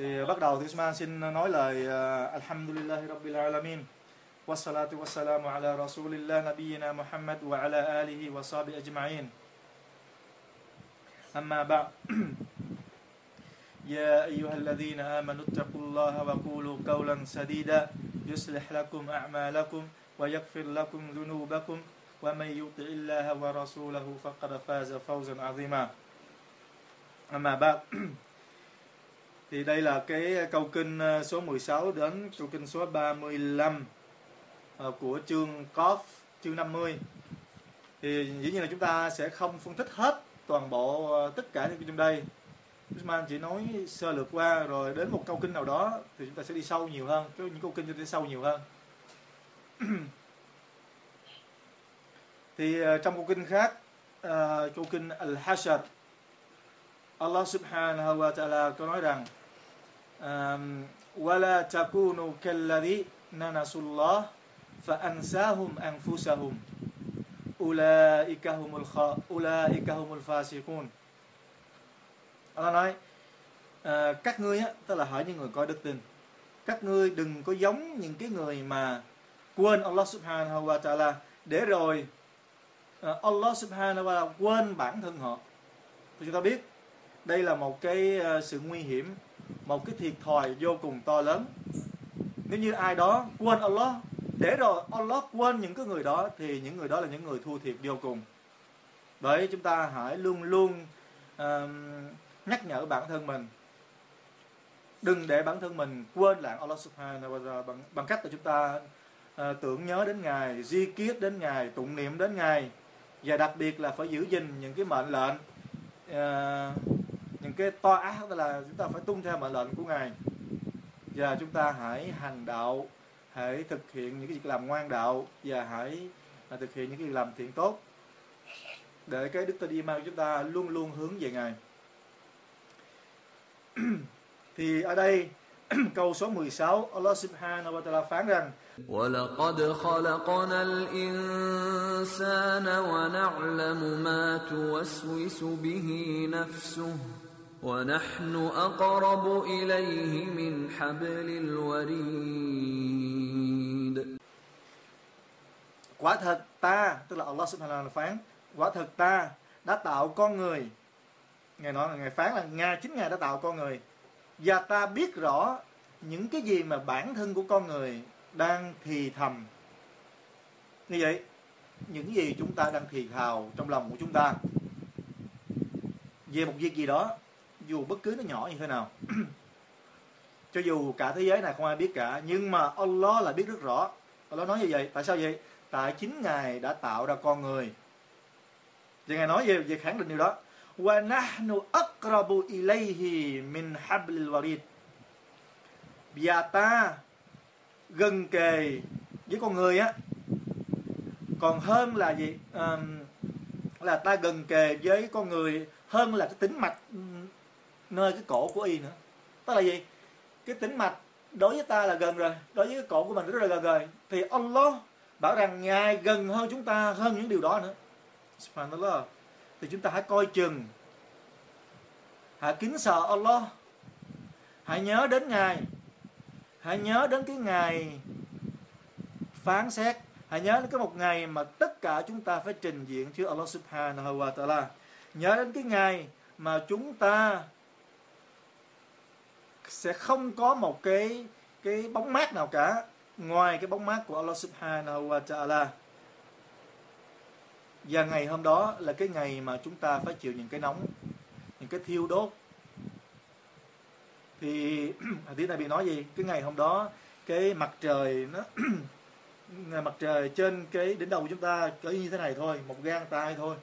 Thì bắt đầu thì Usman xin nói lời uh, Alhamdulillahi Rabbil Alamin Wassalatu wassalamu ala Rasulillah Nabiyyina Muhammad wa ala alihi wa sahbihi ajma'in أما بعد يا أيها الذين آمنوا اتقوا الله وقولوا قولا سديدا يصلح لكم أعمالكم ويغفر لكم ذنوبكم ومن يطع الله ورسوله فقد فاز فوزا عظيما أما بعد thì đây là cái câu kinh ờ, số 16 đến câu kinh số 35 ờ, của chương Kof, chương 50 thì dĩ nhiên là chúng ta sẽ không phân tích hết toàn bộ ờ, tất cả những kinh trong đây. Usman chỉ nói sơ lược qua rồi đến một câu kinh nào đó thì chúng ta sẽ đi sâu nhiều hơn có những câu kinh chúng ta sẽ sâu nhiều hơn. Thì trong câu kinh khác câu kinh Al-Hashr Allah subhanahu wa ta'ala có nói rằng ولا تكونوا كالذين نسوا الله فأنساهم أنفسهم أولئك هم الخ... أولئك هم الفاسقون Allah nói à, các ngươi á, tức là hỏi những người có đức tin các ngươi đừng có giống những cái người mà quên Allah subhanahu wa ta'ala để rồi uh, Allah subhanahu wa ta'ala quên bản thân họ thì chúng ta biết đây là một cái uh, sự nguy hiểm một cái thiệt thòi vô cùng to lớn. Nếu như ai đó quên Allah để rồi Allah quên những cái người đó thì những người đó là những người thua thiệt vô cùng. Bởi chúng ta hãy luôn luôn uh, nhắc nhở bản thân mình. Đừng để bản thân mình quên lãng Allah subhanahu wa ta'ala bằng, bằng cách là chúng ta uh, tưởng nhớ đến ngài di kiết đến ngài tụng niệm đến ngài. Và đặc biệt là phải giữ gìn những cái mệnh lệnh uh, cái to ác đó là chúng ta phải tuân theo mệnh lệnh của ngài và chúng ta hãy hành đạo hãy thực hiện những cái việc làm ngoan đạo và hãy à, thực hiện những cái việc làm thiện tốt để cái đức tin iman của chúng ta luôn luôn hướng về ngài thì ở đây câu số 16 Allah subhanahu wa ta'ala phán rằng وَلَقَدْ خَلَقْنَا الْإِنسَانَ وَنَعْلَمُ مَا تُوَسْوِسُ بِهِ نَفْسُهُ ونحن أقرب إليه من حبل الوريد Quả thật ta, tức là Allah subhanahu wa ta'ala phán, quả thật ta đã tạo con người. Ngài nói là Ngài phán là Ngài chính Ngài đã tạo con người. Và ta biết rõ những cái gì mà bản thân của con người đang thì thầm. Như vậy, những gì chúng ta đang thì thào trong lòng của chúng ta về một việc gì đó dù bất cứ nó nhỏ như thế nào. Cho dù cả thế giới này không ai biết cả nhưng mà Allah là biết rất rõ. Allah nói như vậy tại sao vậy? Tại chính ngài đã tạo ra con người. Vậy ngài nói về về khẳng định điều đó. Wa nahnu aqrabu ilayhi min hablil warid. Và ta gần kề với con người á. Còn hơn là gì? Um, là ta gần kề với con người hơn là cái tính mạch nơi cái cổ của y nữa. Tức là gì? Cái tính mạch đối với ta là gần rồi, đối với cái cổ của mình rất là gần rồi. Thì Allah bảo rằng ngài gần hơn chúng ta hơn những điều đó nữa. Subhanallah. Thì chúng ta hãy coi chừng. Hãy kính sợ Allah. Hãy nhớ đến ngài. Hãy nhớ đến cái ngày phán xét. Hãy nhớ đến cái một ngày mà tất cả chúng ta phải trình diện trước Allah subhanahu wa ta'ala. Nhớ đến cái ngày mà chúng ta sẽ không có một cái cái bóng mát nào cả ngoài cái bóng mát của Allah Subhanahu wa Taala. Và ngày hôm đó là cái ngày mà chúng ta phải chịu những cái nóng, những cái thiêu đốt. Thì hadith này bị nói gì? Cái ngày hôm đó cái mặt trời nó ngày mặt trời trên cái đỉnh đầu của chúng ta cỡ như thế này thôi, một gang tay thôi,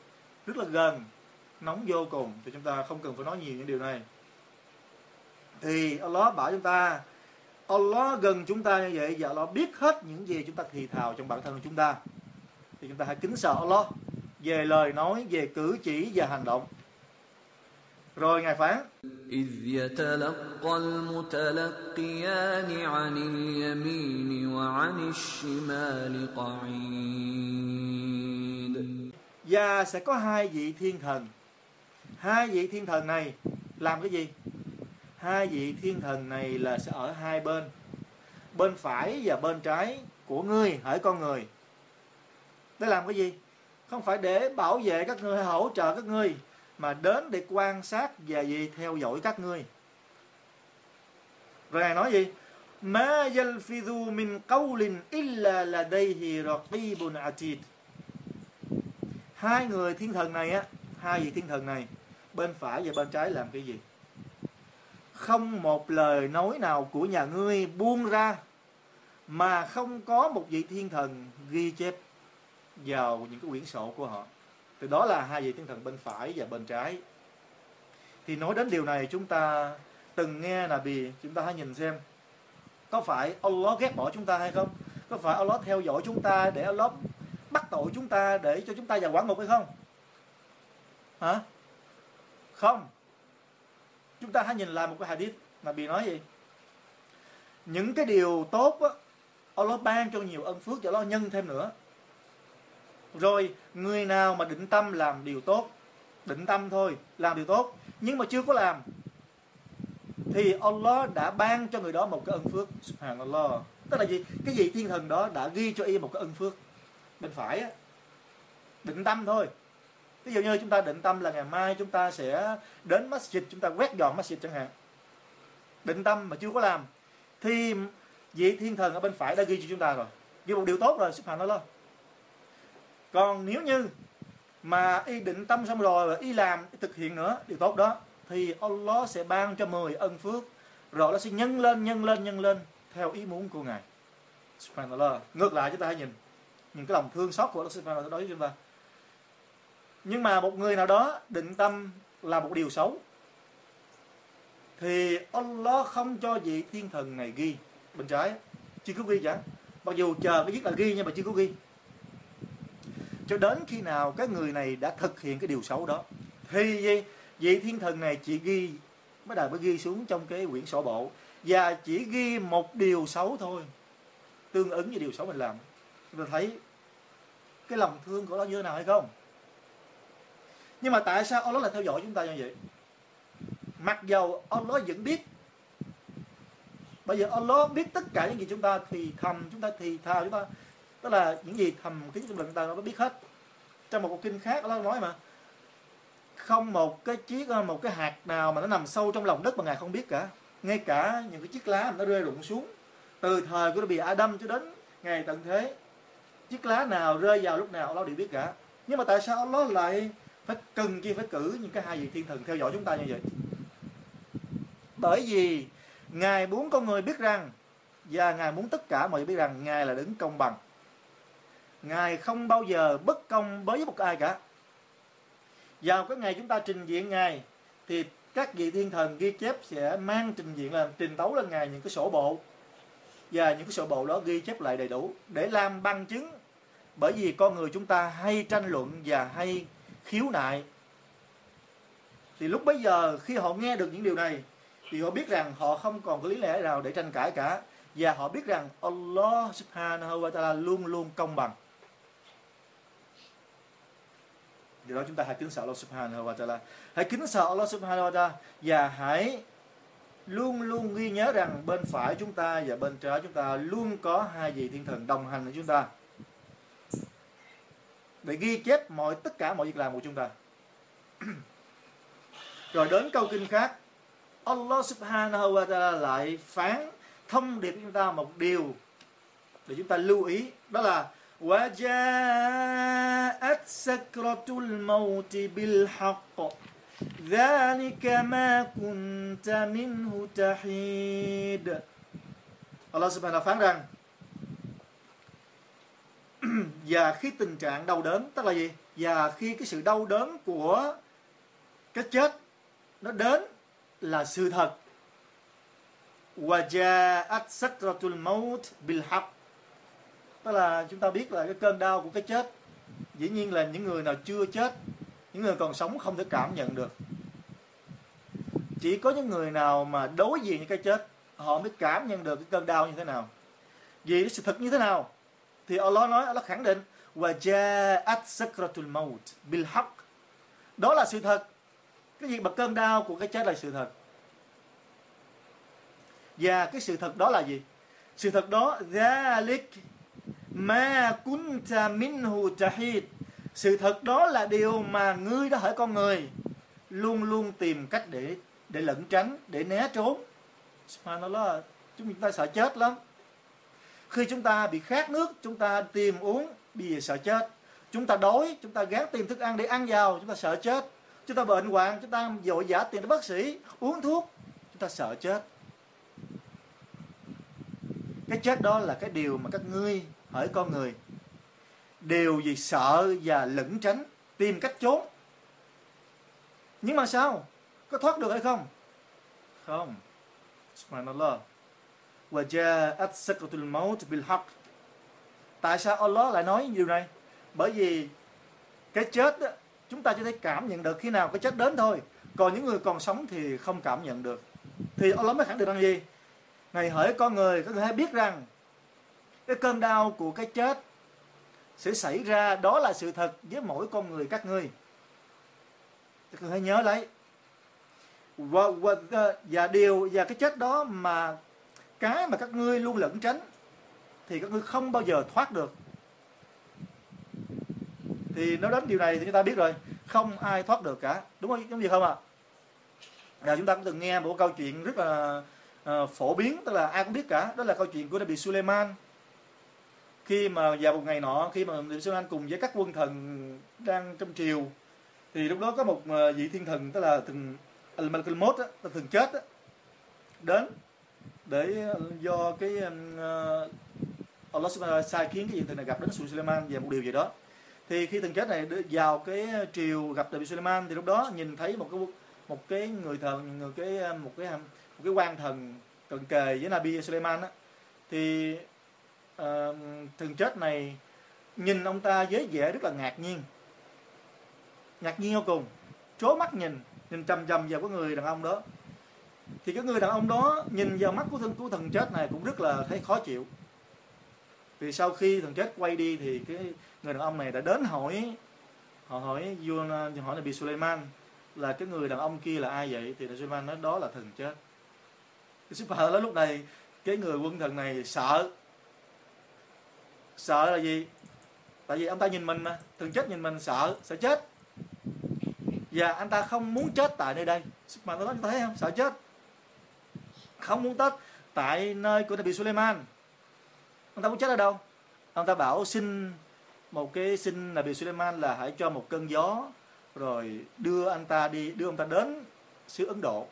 rất là gần, nóng vô cùng thì chúng ta không cần phải nói nhiều những điều này thì Allah bảo chúng ta Allah gần chúng ta như vậy và Allah biết hết những gì chúng ta thì thào trong bản thân của chúng ta thì chúng ta hãy kính sợ Allah về lời nói về cử chỉ và hành động rồi ngài phán إذ يتلقى المتلقيان عن اليمين وعن الشمال قعيد và sẽ có hai vị thiên thần hai vị thiên thần này làm cái gì Hai vị thiên thần này là sẽ ở hai bên bên phải và bên trái của ngươi hỡi con người. Để làm cái gì? Không phải để bảo vệ các ngươi, hỗ trợ các ngươi, mà đến để quan sát và gì theo dõi các ngươi. Rồi ngài nói gì? Ma yalfidhu min qawlin illa ladayhi raqibun atid. Hai người thiên thần này á, hai vị thiên thần này, bên phải và bên trái làm cái gì? Không một lời nói nào của nhà ngươi buông ra, mà không có một vị thiên thần ghi chép vào những cái quyển sổ của họ. Từ đó là hai vị thiên thần bên phải và bên trái. Thì nói đến điều này, chúng ta từng nghe là vì chúng ta hãy nhìn xem, có phải Allah ghét bỏ chúng ta hay không? Có phải Allah theo dõi chúng ta để Allah bắt tội chúng ta để cho chúng ta vào quả ngục hay không? Hả? Không chúng ta hãy nhìn lại một cái hadith mà bị nói gì những cái điều tốt á, Allah ban cho nhiều ân phước cho Allah nhân thêm nữa. Rồi, người nào mà định tâm làm điều tốt, định tâm thôi, làm điều tốt, nhưng mà chưa có làm, thì Allah đã ban cho người đó một cái ân phước, subhanallah. Tức là gì? Cái gì thiên thần đó đã ghi cho y một cái ân phước bên phải á. Định tâm thôi ví dụ như chúng ta định tâm là ngày mai chúng ta sẽ đến masjid, chúng ta quét dọn masjid chẳng hạn. Định tâm mà chưa có làm, thì vị thiên thần ở bên phải đã ghi cho chúng ta rồi. Ghi một điều tốt rồi subhanallah còn nếu như mà y định tâm xong rồi và y làm, y thực hiện nữa, điều tốt đó, thì Allah sẽ ban cho 10 ân phước. Rồi nó sẽ nhân lên nhân lên nhân lên theo ý muốn của ngài. Subhanallah. Ngược lại chúng ta hãy nhìn. Những cái lòng thương xót của Allah subhanallah đối với chúng ta nhưng mà một người nào đó định tâm là một điều xấu, thì Allah không cho vị thiên thần này ghi bên trái. Chưa có ghi chẳng mặc dù chờ cái viết là ghi nhưng mà chưa có ghi. Cho đến khi nào cái người này đã thực hiện cái điều xấu đó, thì gì? Vị thiên thần này chỉ ghi, mới đầu mới ghi xuống trong cái quyển sổ bộ. Và chỉ ghi một điều xấu thôi, tương ứng với điều xấu mình làm. Chúng ta thấy cái lòng thương của nó như thế nào hay không? Nhưng mà tại sao Allah lại theo dõi chúng ta như vậy? Mặc dầu Allah vẫn biết. Bây giờ Allah biết tất cả những gì chúng ta thì thầm, chúng ta thì thào chúng ta. Tức là những gì thầm kín trong lòng ta nó biết hết. Trong một cuộc kinh khác Allah nói mà, không một cái chiếc, một cái hạt nào mà nó nằm sâu trong lòng đất mà ngài không biết cả. Ngay cả những cái chiếc lá mà nó rơi rụng xuống, từ thời của Nabi Adam cho đến ngày tận thế, chiếc lá nào rơi vào lúc nào Allah đều biết cả. Nhưng mà tại sao Allah lại phải cần kia phải cử, những cái hai vị thiên thần theo dõi chúng ta như vậy. Bởi vì ngài muốn con người biết rằng, và ngài muốn tất cả mọi người biết rằng ngài là đứng công bằng. Ngài không bao giờ bất công với một ai cả. Vào cái ngày chúng ta trình diện ngài, thì các vị thiên thần ghi chép sẽ mang trình diện là trình tấu lên ngài những cái sổ bộ. Và những cái sổ bộ đó ghi chép lại đầy đủ để làm bằng chứng. Bởi vì con người chúng ta hay tranh luận và hay khiếu nại. Thì lúc bấy giờ, khi họ nghe được những điều này, thì họ biết rằng họ không còn có lý lẽ nào để tranh cãi cả. Và họ biết rằng Allah subhanahu wa ta'ala luôn luôn công bằng. Điều đó chúng ta hãy kính sợ Allah subhanahu wa ta'ala. Hãy kính sợ Allah subhanahu wa ta'ala Và hãy luôn luôn ghi nhớ rằng bên phải chúng ta và bên trái chúng ta luôn có hai vị thiên thần đồng hành với chúng ta để ghi chép mọi tất cả mọi việc làm của chúng ta rồi đến câu kinh khác Allah subhanahu wa ta'ala lại phán thông điệp với chúng ta một điều để chúng ta lưu ý đó là وجاءت سكرة الموت بالحق ذلك ما كنت منه تحيد Allah subhanahu phán rằng và khi tình trạng đau đớn tức là gì và khi cái sự đau đớn của cái chết nó đến là sự thật وجاءت سكرة الموت بالحق tức là chúng ta biết là cái cơn đau của cái chết dĩ nhiên là những người nào chưa chết những người còn sống không thể cảm nhận được chỉ có những người nào mà đối diện với cái chết họ mới cảm nhận được cái cơn đau như thế nào vì sự thật như thế nào thì Allah nói, Allah khẳng định và ja'at sakratul maut bil haq đó là sự thật. Cái việc bật cơn đau của cái chết là sự thật. Và cái sự thật đó là gì? Sự thật đó, zalik ma kunta minhu tahid. Sự thật đó là điều mà ngươi đã hỏi con người, luôn luôn tìm cách để để lẩn tránh, để né trốn. Subhanallah, chúng ta sợ chết lắm khi chúng ta bị khát nước, chúng ta tìm uống vì sợ chết. Chúng ta đói, chúng ta gán tìm thức ăn để ăn vào, chúng ta sợ chết. Chúng ta bệnh hoạn, chúng ta dội giả tiền đến bác sĩ, uống thuốc, chúng ta sợ chết. Cái chết đó là cái điều mà các ngươi hỏi con người. Đều vì sợ và lẩn tránh, tìm cách trốn. Nhưng mà sao? Có thoát được hay không? Không. Subhanallah và ja'at sakratul maut bil haqq tại sao Allah lại nói điều này? Bởi vì cái chết đó, chúng ta chỉ thể cảm nhận được khi nào cái chết đến thôi. Còn những người còn sống thì không cảm nhận được. Thì Allah mới khẳng định rằng gì? Ngày hỡi con người các người hãy biết rằng cái cơn đau của cái chết sẽ xảy ra đó là sự thật với mỗi con người các ngươi. Các người hãy nhớ lấy. Và, và, và điều và cái chết đó mà cái mà các ngươi luôn lẩn tránh thì các ngươi không bao giờ thoát được. Thì nói đến điều này thì chúng ta biết rồi không ai thoát được cả. Đúng không? Giống gì không ạ? À? chúng ta cũng từng nghe một câu chuyện rất là uh, phổ biến tức là ai cũng biết cả. Đó là câu chuyện của Nabi Suleiman. Khi mà vào một ngày nọ khi mà Nabi Suleiman cùng với các quân thần đang trong triều thì lúc đó có một à, vị thiên thần tức là thần Al-Malakul Mot thần chết đó, đến để do cái uh, Allah subhanahu sai khiến cái hiện tượng này gặp đến Suleiman về một điều gì đó. Thì khi thần chết này vào cái triều gặp Nabi Suleiman thì lúc đó nhìn thấy một cái một cái người thần người cái một cái một cái quan thần cận kề với Nabi Suleiman á. Thì ờ, uh, thần chết này nhìn ông ta với vẻ rất là ngạc nhiên. Ngạc nhiên vô cùng. Chố mắt nhìn nhìn chằm chằm vào cái người đàn ông đó thì cái người đàn ông đó nhìn vào mắt của thân, của thần chết này cũng rất là thấy khó chịu. Vì sau khi thần chết quay đi thì cái người đàn ông này đã đến hỏi, họ hỏi vua hỏi là bị Suleiman, là cái người đàn ông kia là ai vậy? Thì Suleiman nói, đó là thần chết. Cái super đó lúc này, cái người quân thần này sợ. Sợ là gì? Tại vì ông ta nhìn mình mà, thần chết nhìn mình sợ sợ chết. Và anh ta không muốn chết tại nơi đây. Mà nó nói thấy không? Sợ chết không muốn chết tại nơi của Nabi Suleiman. Ông ta muốn chết ở đâu? Ông ta bảo xin một cái xin Nabi Suleiman là hãy cho một cơn gió rồi đưa anh ta đi đưa ông ta đến xứ Ấn Độ.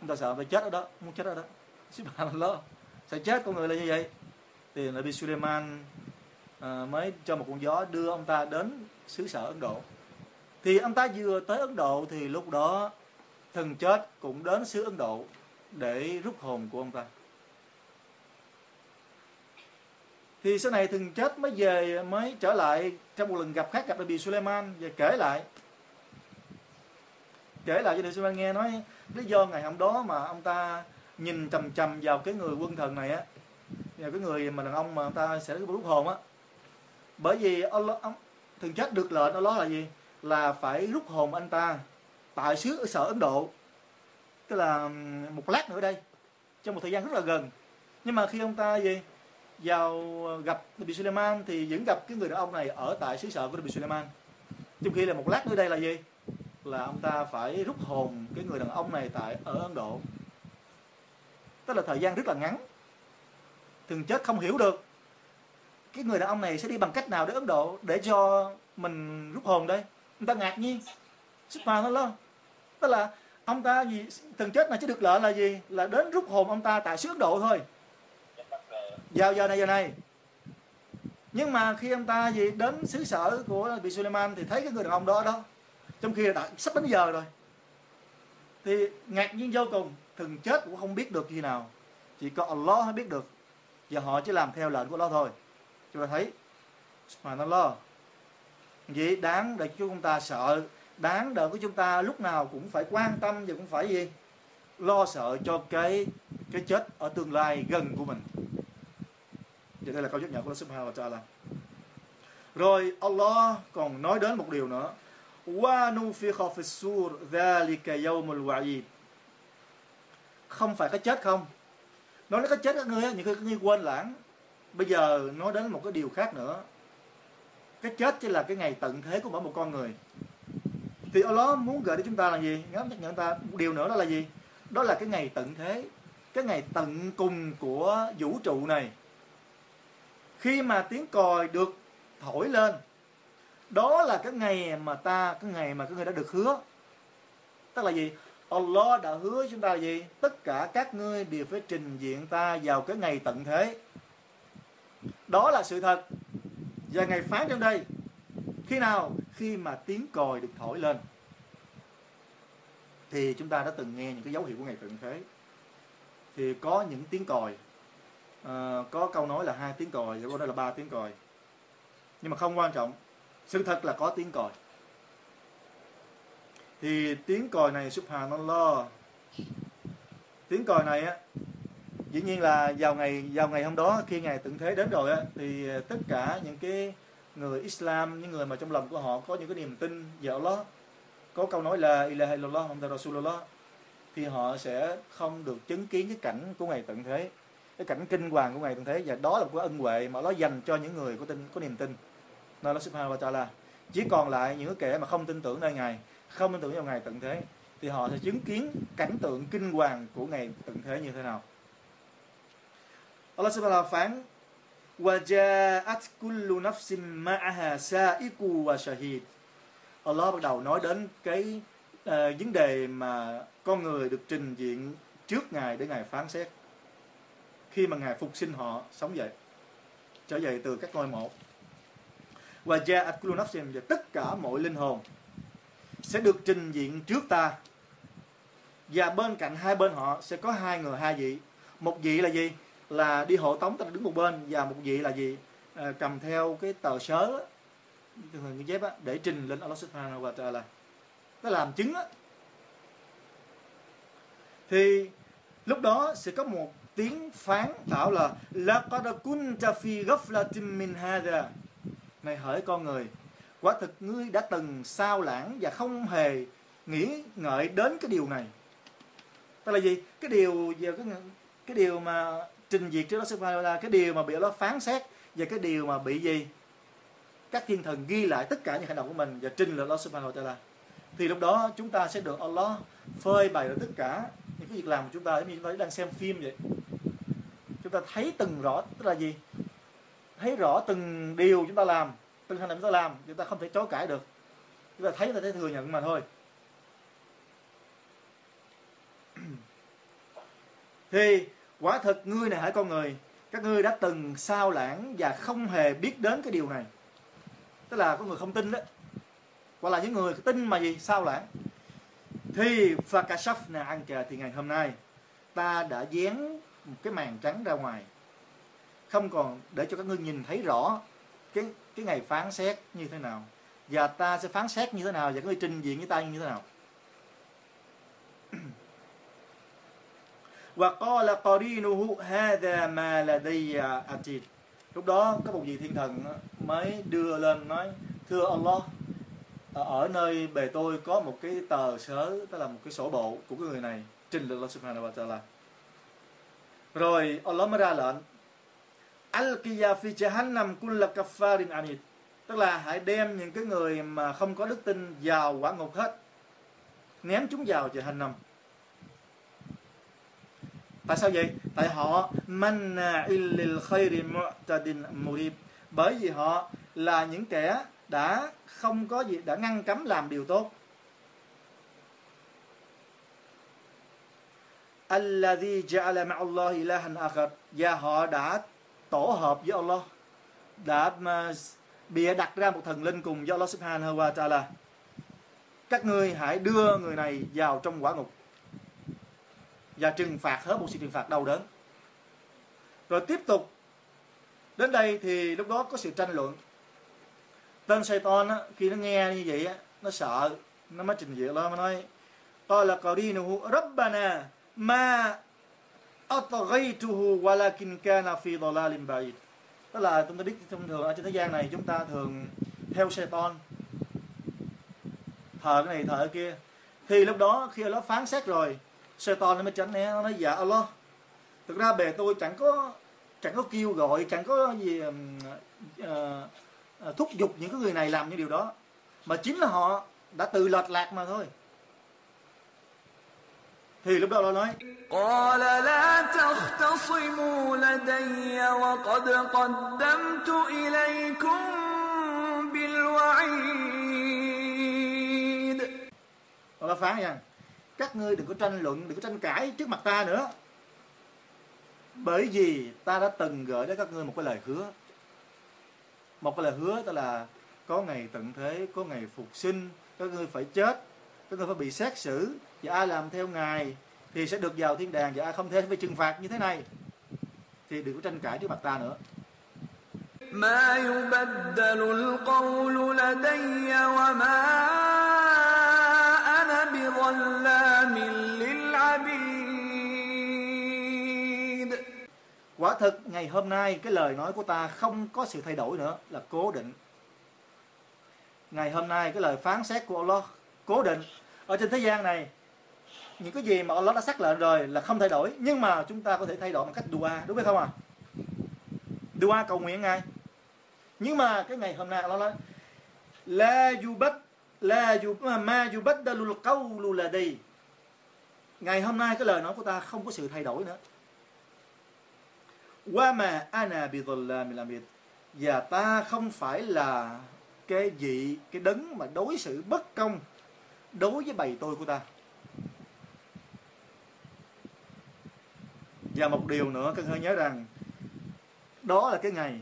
Ông ta sợ ông ta chết ở đó muốn chết ở đó. Subhanallah sẽ chết con người là như vậy. Thì Nabi Suleiman à, mới cho một con gió đưa ông ta đến xứ sở Ấn Độ. Thì ông ta vừa tới Ấn Độ thì lúc đó thần chết cũng đến xứ Ấn Độ để rút hồn của ông ta. Thì sau này thần chết mới về mới trở lại trong một lần gặp khác gặp Nabi Suleiman và kể lại. Kể lại cho Nabi Suleiman nghe nói lý do ngày hôm đó mà ông ta nhìn trầm trầm vào cái người quân thần này á vào cái người mà đàn ông mà ông ta sẽ rút hồn á. Bởi vì Allah, ông, thần chết được lệnh Allah là gì? Là phải rút hồn anh ta tại xứ ở sở Ấn Độ. Tức là một lát nữa đây, trong một thời gian rất là gần. Nhưng mà khi ông ta gì vào ờ, gặp Nabi Suleiman thì vẫn gặp cái người đàn ông này ở tại xứ sở của Nabi Suleiman. Trong khi là một lát nữa đây là gì? Là ông ta phải rút hồn cái người đàn ông này tại ở Ấn Độ. Tức là thời gian rất là ngắn. Thường chết không hiểu được. Cái người đàn ông này sẽ đi bằng cách nào đến Ấn Độ để cho mình rút hồn đây? Ông ta ngạc nhiên. Subhanallah tức là ông ta gì, thần chết này chỉ được lợi là gì? Là đến rút hồn ông ta tại xứ Ấn Độ thôi. Vào giờ này giờ này. Nhưng mà khi ông ta gì đến xứ sở của bị Suleiman thì thấy cái người đàn ông đó đó, trong khi đã sắp đến giờ rồi. Thì ngạc nhiên vô cùng, thần chết cũng không biết được khi nào. Chỉ có Allah mới biết được. Và họ chỉ làm theo lệnh của Allah thôi. Chúng ta thấy mà nó lo vậy đáng để chúng ta sợ đáng đợi của chúng ta lúc nào cũng phải quan tâm và cũng phải gì? Lo sợ cho cái cái chết ở tương lai gần của mình. Và đây là câu nhắc nhở của Allah Subhanahu wa Ta'ala rồi, Allah còn nói đến một điều nữa. Wa nufikha fi sur dhalika yawmul wa'id. Không phải cái chết không? Nói đến cái chết các ngươi những cái các ngươi quên lãng. Bây giờ nói đến một cái điều khác nữa. Cái chết chỉ là cái ngày tận thế của mỗi một con người thì Allah muốn gửi đến chúng ta là gì? Ngắm nhắc nhở chúng ta, điều nữa đó là gì? Đó là cái ngày tận thế, cái ngày tận cùng của vũ trụ này. Khi mà tiếng còi được thổi lên, đó là cái ngày mà ta, cái ngày mà các người đã được hứa. Tức là gì? Allah đã hứa chúng ta là gì? Tất cả các ngươi đều phải trình diện ta vào cái ngày tận thế. Đó là sự thật. Và ngày phán trong đây khi nào khi mà tiếng còi được thổi lên thì chúng ta đã từng nghe những cái dấu hiệu của ngày tận thế. Thì có những tiếng còi à, có câu nói là hai tiếng còi và câu nói là ba tiếng còi. Nhưng mà không quan trọng sự thật là có tiếng còi. Thì tiếng còi này subhanallah tiếng còi này á dĩ nhiên là vào ngày vào ngày hôm đó khi ngày tận thế đến rồi á thì tất cả những cái người Islam, những người mà trong lòng của họ có những cái niềm tin về Allah, có câu nói là ilaha illallah Muhammad rasulullah thì họ sẽ không được chứng kiến cái cảnh của ngày tận thế, cái cảnh kinh hoàng của ngày tận thế. Và đó là một cái ân huệ mà nó dành cho những người có tin, có niềm tin. Nên nó subhanahu wa ta'ala, chỉ còn lại những kẻ mà không tin tưởng nơi ngài, không tin tưởng vào ngày tận thế thì họ sẽ chứng kiến cảnh tượng kinh hoàng của ngày tận thế như thế nào. Allah subhanahu wa ta'ala phán وَجَاءَتْ كُلُّ نَفْسٍ مَعَهَا سَائِقُ وَشَهِيدٌ Allah bắt đầu nói đến cái uh, vấn đề mà con người được trình diện trước Ngài để Ngài phán xét. Khi mà Ngài phục sinh họ sống dậy, trở dậy từ các ngôi mộ. Và ja'at kullu nafsin và tất cả mọi linh hồn sẽ được trình diện trước ta. Và bên cạnh hai bên họ sẽ có hai người hai vị. Một vị là gì? Là đi hộ tống ta đứng một bên và một vị là gì? À, cầm theo cái tờ sớ thường thường cái dép á, để trình lên Allah Subhanahu wa Taala. Nó làm chứng á. Thì lúc đó sẽ có một tiếng phán bảo là laqad kunta fi ghaflatin min hadha. Này hỡi con người quả thực ngươi đã từng sao lãng và không hề nghĩ ngợi đến cái điều này. Tức là gì? Cái điều giờ cái cái điều mà trình diệt trước đó subhanahu wa cái điều mà bị nó phán xét và cái điều mà bị gì? Các thiên thần ghi lại tất cả những hành động của mình và trình lên Allah subhanahu wa ta'ala thì lúc đó chúng ta sẽ được Allah phơi bày được tất cả những cái việc làm của chúng ta, giống như chúng ta đang xem phim vậy. Chúng ta thấy từng rõ, tức là gì? Thấy rõ từng điều chúng ta làm, từng hành động chúng ta làm, chúng ta không thể chối cãi được. Chúng ta thấy, chúng ta thấy thừa nhận mà thôi. Thì quả thực ngươi này hãy con người? Các ngươi đã từng sao lãng và không hề biết đến cái điều này. Tức là có người không tin đó. Hoặc là những người tin mà gì? Sao lãng. Thì fakashafna anka thì ngày hôm nay ta đã dán một cái màn trắng ra ngoài. Không còn để cho các ngươi nhìn thấy rõ cái cái ngày phán xét như thế nào. Và ta sẽ phán xét như thế nào và các ngươi trình diện với ta như thế nào. Và qala qarinuhu, hadha ma ladayya atid. Lúc đó, có một vị thiên thần mới đưa lên nói, thưa Allah ờ, ở nơi bề tôi có một cái tờ sớ, tức là một cái sổ bộ của cái người này, trình lên Allah subhanahu wa ta'ala. Rồi Allah mới ra lệnh, al-qiya fi jahannam kulla kaffarin anid. Tức là hãy đem những cái người mà không có đức tin vào quả ngục hết, ném chúng vào jahannam tại sao vậy? Tại họ manna'il lil khairi mu'tadin murib. Bởi vì họ là những kẻ đã không có gì, đã ngăn cấm làm điều tốt. Alladhi ja'ala ma'allahi ilahan akhar. Và họ đã tổ hợp với Allah. Đã bịa đặt ra một thần linh cùng với Allah subhanahu wa ta'ala. Các ngươi hãy đưa người này vào trong quả ngục và trừng phạt hết một sự trừng phạt đau đớn. Rồi tiếp tục đến đây thì lúc đó có sự tranh luận. Tên Satan á, khi nó nghe như vậy á, nó sợ nó mới trình diện lên nó nói qala qarinuhu rabbana ma atghaytuhu walakin kana fi dhalalin ba'id. Tức là chúng ta biết thông thường ở trên thế gian này chúng ta thường theo Satan. Thờ cái này thờ cái kia. Thì lúc đó khi nó phán xét rồi Satan nó mới tránh né nó nói dạ Allah thực ra bề tôi chẳng có chẳng có kêu gọi chẳng có gì uh, uh, thúc giục những cái người này làm những điều đó mà chính là họ đã tự lệch lạc mà thôi thì lúc đó nó nói قال لا تختصموا لدي وقد قدمت إليكم بالوعيد nó phán rằng các ngươi đừng có tranh luận đừng có tranh cãi trước mặt ta nữa bởi vì ta đã từng gửi đến các ngươi một cái lời hứa một cái lời hứa đó là có ngày tận thế có ngày phục sinh các ngươi phải chết các ngươi phải bị xét xử và ai làm theo ngài thì sẽ được vào thiên đàng và ai không thể phải trừng phạt như thế này thì đừng có tranh cãi trước mặt ta nữa ما يبدل القول لدي وما quả thực, ngày hôm nay cái lời nói của ta không có sự thay đổi nữa, là cố định. Ngày hôm nay cái lời phán xét của Allah cố định. Ở trên thế gian này, những cái gì mà Allah đã xác lệnh rồi là không thay đổi. Nhưng mà chúng ta có thể thay đổi bằng cách dua, đúng hay không à dua cầu nguyện ngài nhưng mà cái ngày hôm nay Allah nói, la yubat la yub, ma yubaddalul qawlu ladi. ngày hôm nay cái lời nói của ta không có sự thay đổi nữa. wa ma ana bi dhallamin abid và ta không phải là cái vị cái đấng mà đối xử bất công đối với bầy tôi của ta và một điều nữa cần hơi nhớ rằng đó là cái ngày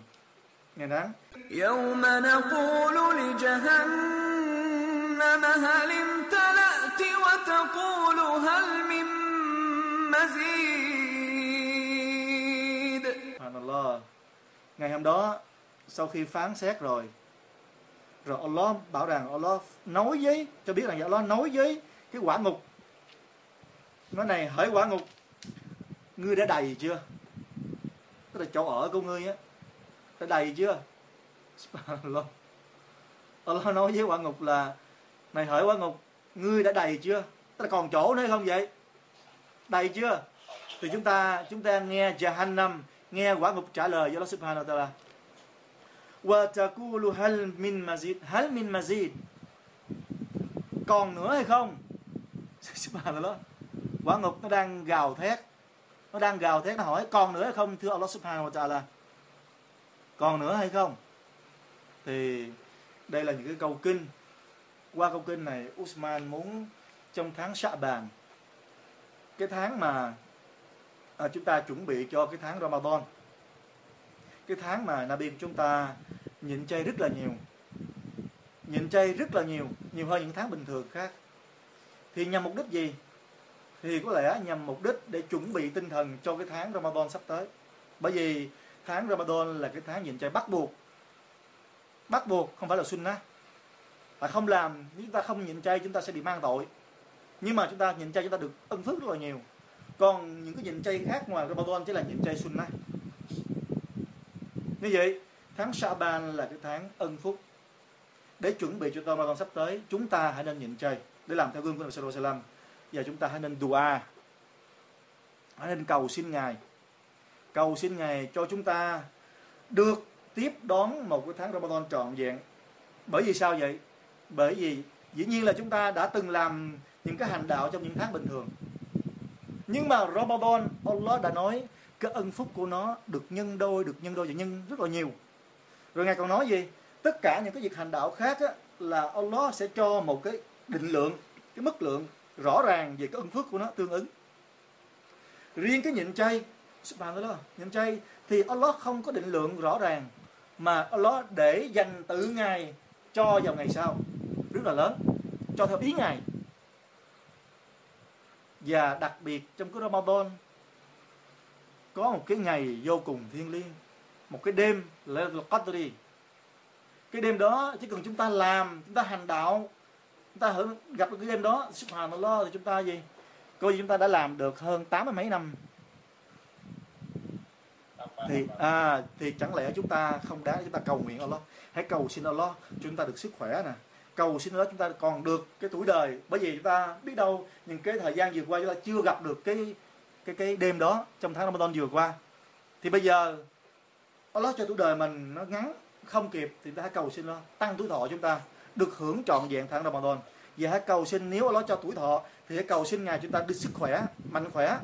ngày nắng يوم نقول لجهنم هل امتلأت وتقول هل من مزيد Allah. Ngày hôm đó, sau khi phán xét rồi rồi Allah bảo rằng Allah nói với, cho biết rằng dạ Allah nói với cái quả ngục. Nói này, hỡi quả ngục, ngươi đã đầy chưa? Tức là chỗ ở của ngươi á, đã đầy chưa? Allah nói với quả ngục là, này hỡi quả ngục, ngươi đã đầy chưa? Tức là còn chỗ nữa không vậy? Đầy chưa? Thì chúng ta chúng ta nghe Jahannam nghe quả ngục trả lời do Allah Subhanahu wa ta'ala. Wa taqulu hal min mazid, hal min mazid. Còn nữa hay không? Subhanallah quả ngục nó đang gào thét. Nó đang gào thét, nó hỏi, còn nữa hay không, thưa Allah Subhanahu wa ta'ala? Còn nữa hay không? Thì đây là những cái câu kinh. Qua câu kinh này, Usman muốn trong tháng Sha'ban, cái tháng mà à, chúng ta chuẩn bị cho cái tháng Ramadan. Cái tháng mà Nabi của chúng ta nhịn chay rất là nhiều. Nhịn chay rất là nhiều nhiều hơn những tháng bình thường khác. Thì nhằm mục đích gì? Thì có lẽ nhằm mục đích để chuẩn bị tinh thần cho cái tháng Ramadan sắp tới. Bởi vì tháng Ramadan là cái tháng nhịn chay bắt buộc. Bắt buộc không phải là sunnah. Và không làm chúng ta không nhịn chay chúng ta sẽ bị mang tội. Nhưng mà chúng ta nhịn chay chúng ta được ân phước rất là nhiều còn những cái nhịn chay khác ngoài Ramadan chỉ là nhịn chay sunnah. Như vậy, tháng Shaban là cái tháng ân phúc. Để chuẩn bị cho Ramadan sắp tới, chúng ta hãy nên nhịn chay để làm theo gương của Nabi Sallallahu Alaihi Wasallam. Và chúng ta hãy nên dua, hãy nên cầu xin ngài. Cầu xin ngài cho chúng ta được tiếp đón một cái tháng Ramadan trọn vẹn. Bởi vì sao vậy? Bởi vì dĩ nhiên là chúng ta đã từng làm những cái hành đạo trong những tháng bình thường nhưng mà Ramadan Allah đã nói cái ân phúc của nó được nhân đôi được nhân đôi và nhân rất là nhiều. Rồi ngài còn nói gì? Tất cả những cái việc hành đạo khác á, là Allah sẽ cho một cái định lượng cái mức lượng rõ ràng về cái ân phước của nó tương ứng. Riêng cái nhịn chay subhanallah nhịn chay thì Allah không có định lượng rõ ràng mà Allah để dành tự ngài cho vào ngày sau. Rất là lớn cho theo ý ngài và đặc biệt trong cái Ramadan, có một cái ngày vô cùng thiêng liêng, một cái đêm Laylatul Qadri cái đêm đó chỉ cần chúng ta làm, chúng ta hành đạo, chúng ta gặp cái đêm đó, subhanallah, thì chúng ta gì? Coi chúng ta đã làm được hơn tám mươi mấy năm. Thì à thì chẳng lẽ chúng ta không đáng chúng ta cầu nguyện Allah? Hãy cầu xin Allah chúng ta được sức khỏe nè cầu xin đó chúng ta còn được cái tuổi đời. Bởi vì chúng ta biết đâu những cái thời gian vừa qua chúng ta chưa gặp được cái cái cái đêm đó trong tháng Ramadan vừa qua. Thì bây giờ, Allah cho tuổi đời mình nó ngắn, không kịp thì ta hãy cầu xin nó tăng tuổi thọ chúng ta, được hưởng trọn vẹn tháng Ramadan. Và hãy cầu xin nếu Allah cho tuổi thọ thì hãy cầu xin ngài chúng ta được sức khỏe, mạnh khỏe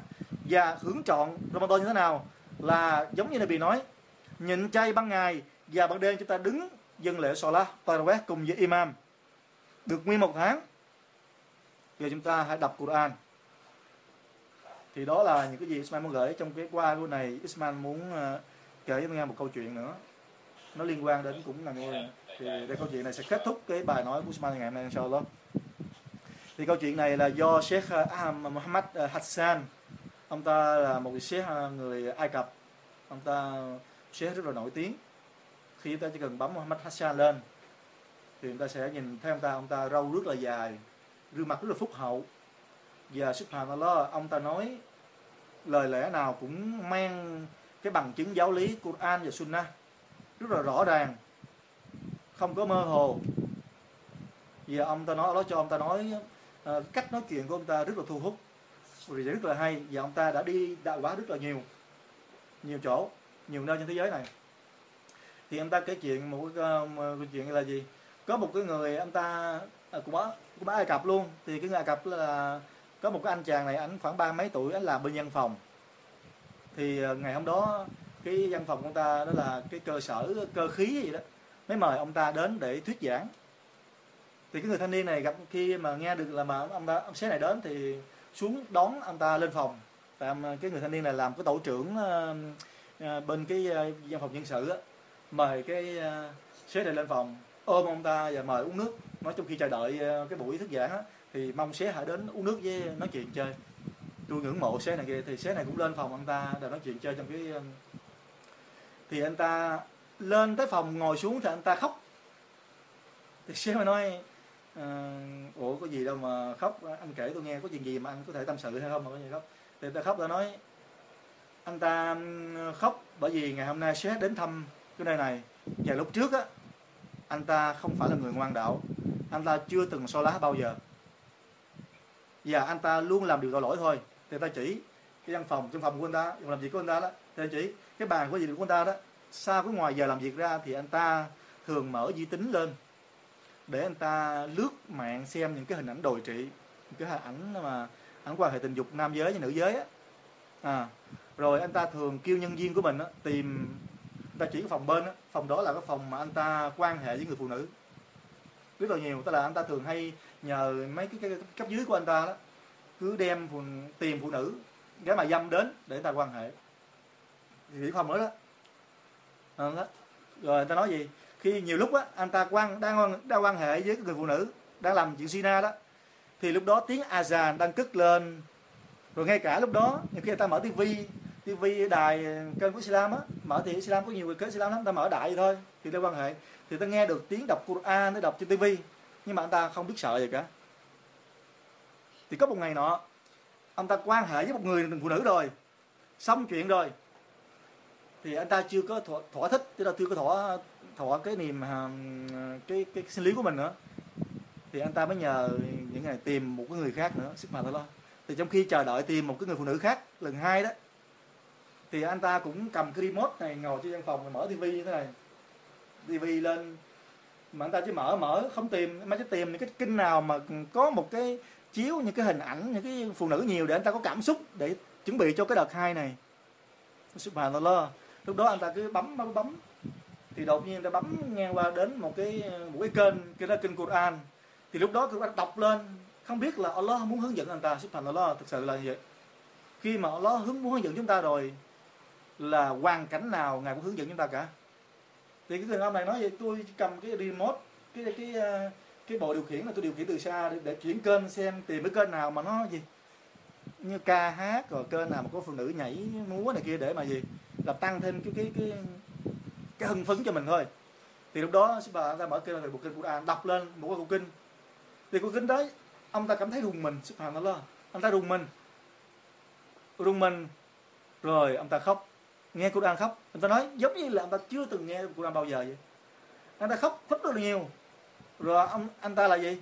và hưởng trọn Ramadan như thế nào là giống như Nabi nói, nhịn chay ban ngày và ban đêm chúng ta đứng dân lễ Salah Taraweh cùng với imam được nguyên một tháng giờ chúng ta hãy đọc Quran. Thì đó là những cái gì Ismail muốn gửi trong cái qua của này. Ismail muốn ờ, kể cho nghe một câu chuyện nữa. Nó liên quan đến cũng là người. Thì đây câu chuyện này sẽ kết thúc cái bài nói của Ismail ngày hôm nay, inshallah. Thì câu chuyện này là do Sheikh ờ, Ahmad, Muhammad ờ, Hassan. Ông ta là một Sheikh người Ai Cập. Ông ta, Sheikh rất là nổi tiếng. Khi chúng ta chỉ cần bấm Muhammad Hassan lên thì người ta sẽ nhìn thấy ông ta ông ta râu rất là dài gương mặt rất là phúc hậu. Và subhanallah ông ta nói lời lẽ nào cũng mang cái bằng chứng giáo lý Quran và Sunnah rất là rõ ràng không có mơ hồ. Và ông ta nói đó cho ông ta nói ờ, cách nói chuyện của ông ta rất là thu hút vì rất là hay. Và ông ta đã đi đạo quá rất là nhiều nhiều chỗ nhiều nơi trên thế giới này. Thì ông ta kể chuyện một cái uh, chuyện là gì? Có một cái người anh ta à, cũng ở cũng ở Ai Cập luôn. Thì cái người Ai Cập là có một cái anh chàng này anh khoảng ba mấy tuổi anh làm bên văn phòng. Thì à, ngày hôm đó cái văn phòng của ông ta đó là cái cơ sở cơ khí gì đó mới mời ông ta đến để thuyết giảng. Thì cái người thanh niên này gặp khi mà nghe được là mà ông ta ông sếp này đến thì xuống đón ông ta lên phòng. Tại à, cái người thanh niên này làm cái tổ trưởng à, bên cái văn phòng nhân sự á mời cái sếp này lên phòng ôm ông ta và mời uống nước. Nói trong khi chờ đợi ờ, cái buổi thuyết giảng á, thì mong sếp hãy đến uống nước với nói chuyện chơi. Tôi ngưỡng mộ sếp này kia, thì sếp này cũng lên phòng ông ta để nói chuyện chơi trong cái thì anh ta lên tới phòng ngồi xuống thì anh ta khóc. Thì sếp mới nói ờ, ủa, có gì đâu mà khóc ờ, anh kể tôi nghe có chuyện gì mà anh có thể tâm sự hay không mà có gì khóc. Thì anh ta khóc ta nói, anh ta khóc bởi vì ngày hôm nay sếp đến thăm cái nơi này. Và lúc trước á anh ta không phải là người ngoan đạo. Anh ta chưa từng so lá bao giờ. Và anh ta luôn làm điều tội lỗi thôi. Thì ta chỉ cái văn phòng trong phòng của anh ta làm việc của anh ta đó. Thì ta chỉ cái bàn của gì của anh ta đó. Sau cái ngoài giờ làm việc ra thì anh ta thường mở di tính lên để anh ta lướt mạng xem những cái hình ảnh đồi trị những cái hình ảnh mà ảnh quan hệ tình dục nam giới với nữ giới á. À, rồi anh ta thường kêu nhân viên của mình á, tìm người ta chỉ cái phòng bên á, phòng đó là cái phòng mà anh ta quan hệ với người phụ nữ. Rất là nhiều tức là anh ta thường hay nhờ mấy cái, cái, cái cấp dưới của anh ta đó cứ đem phụ, tìm phụ nữ gái mà dâm đến để anh ta quan hệ. Chuyển phòng nữa đó. À, đó. Rồi anh ta nói gì? Khi nhiều lúc á anh ta quan đang đang quan hệ với người phụ nữ đang làm chuyện sina đó thì lúc đó tiếng azan đang cất lên. Rồi ngay cả lúc đó khi người ta mở tivi tivi đài kênh của Islam á. Mở thì Islam có nhiều người kế Islam lắm ta mở đại thôi thì ta quan hệ. Thì ta nghe được tiếng đọc Quran nó đọc trên tivi nhưng mà anh ta không biết sợ gì cả. Thì có một ngày nọ ông ta quan hệ với một người phụ nữ rồi xong chuyện rồi. Thì anh ta chưa có thỏa, thỏa thích tức là chưa có thỏa thỏa cái niềm à, cái cái sinh lý của mình nữa. Thì anh ta mới nhờ những ngày tìm một cái người khác nữa sức mạnh đó thì trong khi chờ đợi tìm một cái người phụ nữ khác lần hai đó thì anh ta cũng cầm cái remote này ngồi trên văn phòng mở tivi như thế này. Tivi lên. Mà anh ta chỉ mở mở, không tìm. Mà chỉ tìm những cái kinh nào mà có một cái chiếu, những cái hình ảnh, những cái phụ nữ nhiều để anh ta có cảm xúc để chuẩn bị cho cái đợt hai này. Subhanallah lúc đó anh ta cứ bấm bấm bấm. Thì đột nhiên ta bấm ngang qua đến một cái một cái kênh, cái đó kênh Quran. Thì lúc đó cứ đọc lên. Không biết là Allah muốn hướng dẫn anh ta. Subhanallah thực sự là như vậy. Khi mà Allah hướng, muốn hướng dẫn chúng ta rồi là hoàn cảnh nào ngài cũng hướng dẫn chúng ta cả. Thì cái thằng ông này nói vậy tôi cầm cái remote cái cái cái, ờ, cái bộ điều khiển là tôi điều khiển từ xa để, để chuyển kênh xem tìm cái kênh nào mà nó gì như ca hát rồi kênh nào mà có phụ nữ nhảy múa này kia để mà gì là tăng thêm cái cái cái cái hưng phấn cho mình thôi. Thì lúc đó sư bà ta mở kênh về một kênh Quran đọc lên một cái câu kinh. Thì câu kinh đấy ông ta cảm thấy rùng mình subhanallah. Ông ta rùng mình. Rùng mình rồi ông ta khóc nghe Quran khóc anh ta nói giống như là anh ta chưa từng nghe Quran bao giờ vậy anh ta khóc rất là nhiều rồi ông, anh ta là gì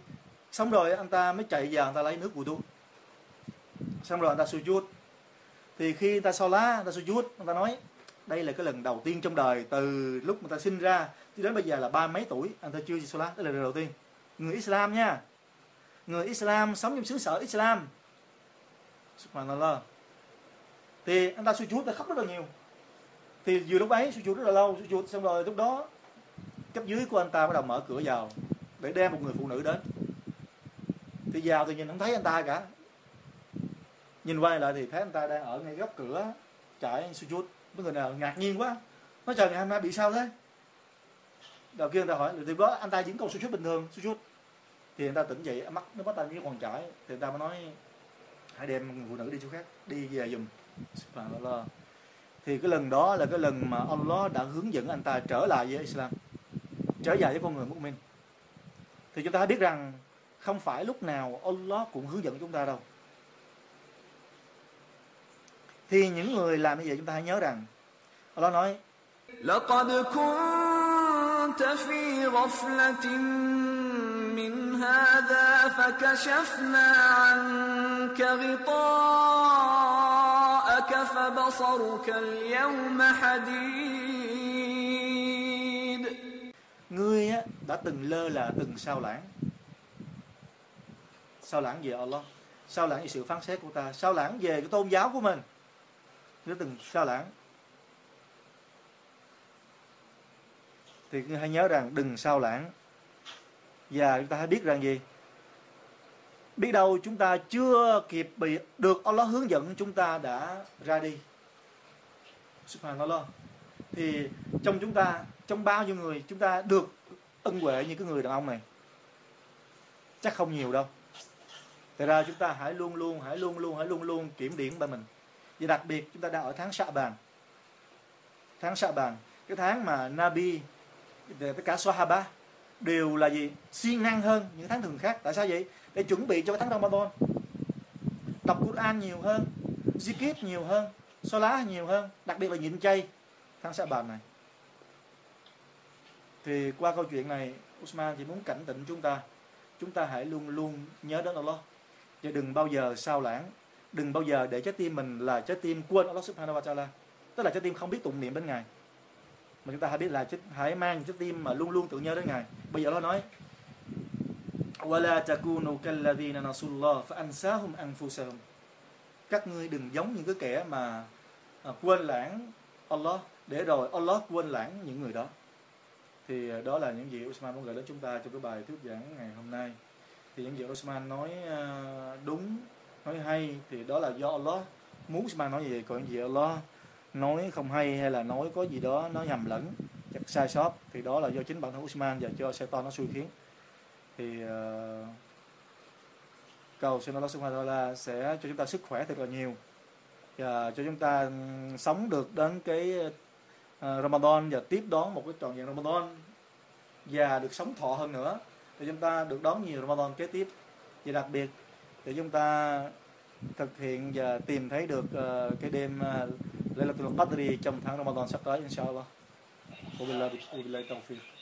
xong rồi anh ta mới chạy vào anh ta lấy nước wudu xong rồi anh ta sujud thì khi anh ta so lá anh ta sujud anh ta nói đây là cái lần đầu tiên trong đời từ lúc người ta sinh ra cho đến bây giờ là ba mấy tuổi anh ta chưa so lá đây là lần đầu tiên người Islam nha người Islam sống trong xứ sở Islam Subhanallah thì anh ta sujud ta khóc rất là nhiều thì vừa lúc ấy sujud rất là lâu sujud xong rồi lúc đó, cấp dưới của anh ta bắt đầu mở cửa vào, để đem một người phụ nữ đến. Thì vào thì nhìn không thấy anh ta cả. Nhìn quay lại thì thấy anh ta đang ở ngay góc cửa chạy trải chút mấy người nào ngạc nhiên quá. Nói trời, ngày hôm nay bị sao thế? Đầu kia anh ta hỏi, thì đó anh ta vẫn còn chút bình thường sujud thì anh ta tỉnh dậy, mắt nó bắt tay như còn chảy thì anh ta mới nói, hãy đem người phụ nữ đi chỗ khác, đi về giùm thì cái lần đó là cái lần mà Allah đã hướng dẫn anh ta trở lại với Islam trở lại với con người mu'min thì chúng ta biết rằng không phải lúc nào Allah cũng hướng dẫn chúng ta đâu thì những người làm như vậy chúng ta hãy nhớ rằng Allah nói لقد كنت في غفلة من هذا فكشفنا عنك غطاءك فبصرك اليوم حديد ngươi á, đã từng lơ là từng sao lãng sao lãng về Allah sao lãng về sự phán xét của ta sao lãng về cái tôn giáo của mình ngươi đã từng sao lãng thì ngươi hãy nhớ rằng đừng sao lãng và chúng ta hãy biết rằng gì Biết đâu chúng ta chưa kịp bị được Allah hướng dẫn, chúng ta đã ra đi. Subhanallah. Thì trong chúng ta, trong bao nhiêu người chúng ta được ân huệ như cái người đàn ông này? Chắc không nhiều đâu. Thật ra chúng ta hãy luôn luôn, hãy luôn luôn, hãy luôn luôn kiểm điểm bei mình. Và đặc biệt chúng ta đang ở tháng Sa bàn. Tháng Sa bàn, cái tháng mà Nabi tất cả Sahaba đều là gì? Siêng năng hơn những tháng thường khác. Tại sao vậy? Để chuẩn bị cho cái tháng Ramadan. Đọc Quran nhiều hơn, zikir nhiều hơn so lá nhiều hơn, đặc biệt là nhịn chay. Tháng Sa bàn này. Thì qua câu chuyện này, Usman chỉ muốn cảnh tỉnh chúng ta. Chúng ta hãy luôn luôn nhớ đến Allah. Và đừng bao giờ sao lãng. Đừng bao giờ để trái tim mình là trái tim quên Allah Subhanahu wa Taala. Tức là trái tim không biết tụng niệm đến ngài. Mà chúng ta hãy biết là hãy mang trái tim mà luôn luôn tự nhớ đến ngài. Bây giờ nó nói ولا تكونوا كالذين نسوا الله فأنساهم أنفسهم các ngươi đừng giống những cái kẻ mà à, quên lãng Allah để rồi Allah quên lãng những người đó thì à, đó là những gì Usman muốn gửi đến chúng ta trong cái bài thuyết giảng ngày hôm nay thì những gì Usman nói à, đúng nói hay thì đó là do Allah muốn Usman nói gì còn những gì Allah nói không hay hay là nói có gì đó nó nhầm lẫn chắc sai sót thì đó là do chính bản thân Usman và cho Satan nó xui khiến thì uh, cầu xin Allah Subhanahu wa sẽ cho chúng ta sức khỏe thật là nhiều và cho chúng ta ừ, sống được đến cái uh, Ramadan và tiếp đón một cái trọn vẹn Ramadan và được sống thọ hơn nữa để chúng ta được đón nhiều Ramadan kế tiếp và đặc biệt để chúng ta thực hiện và tìm thấy được uh, cái đêm uh, Laylatul Qadri trong tháng Ramadan sắp tới inshallah. Wabillahi tawfiq.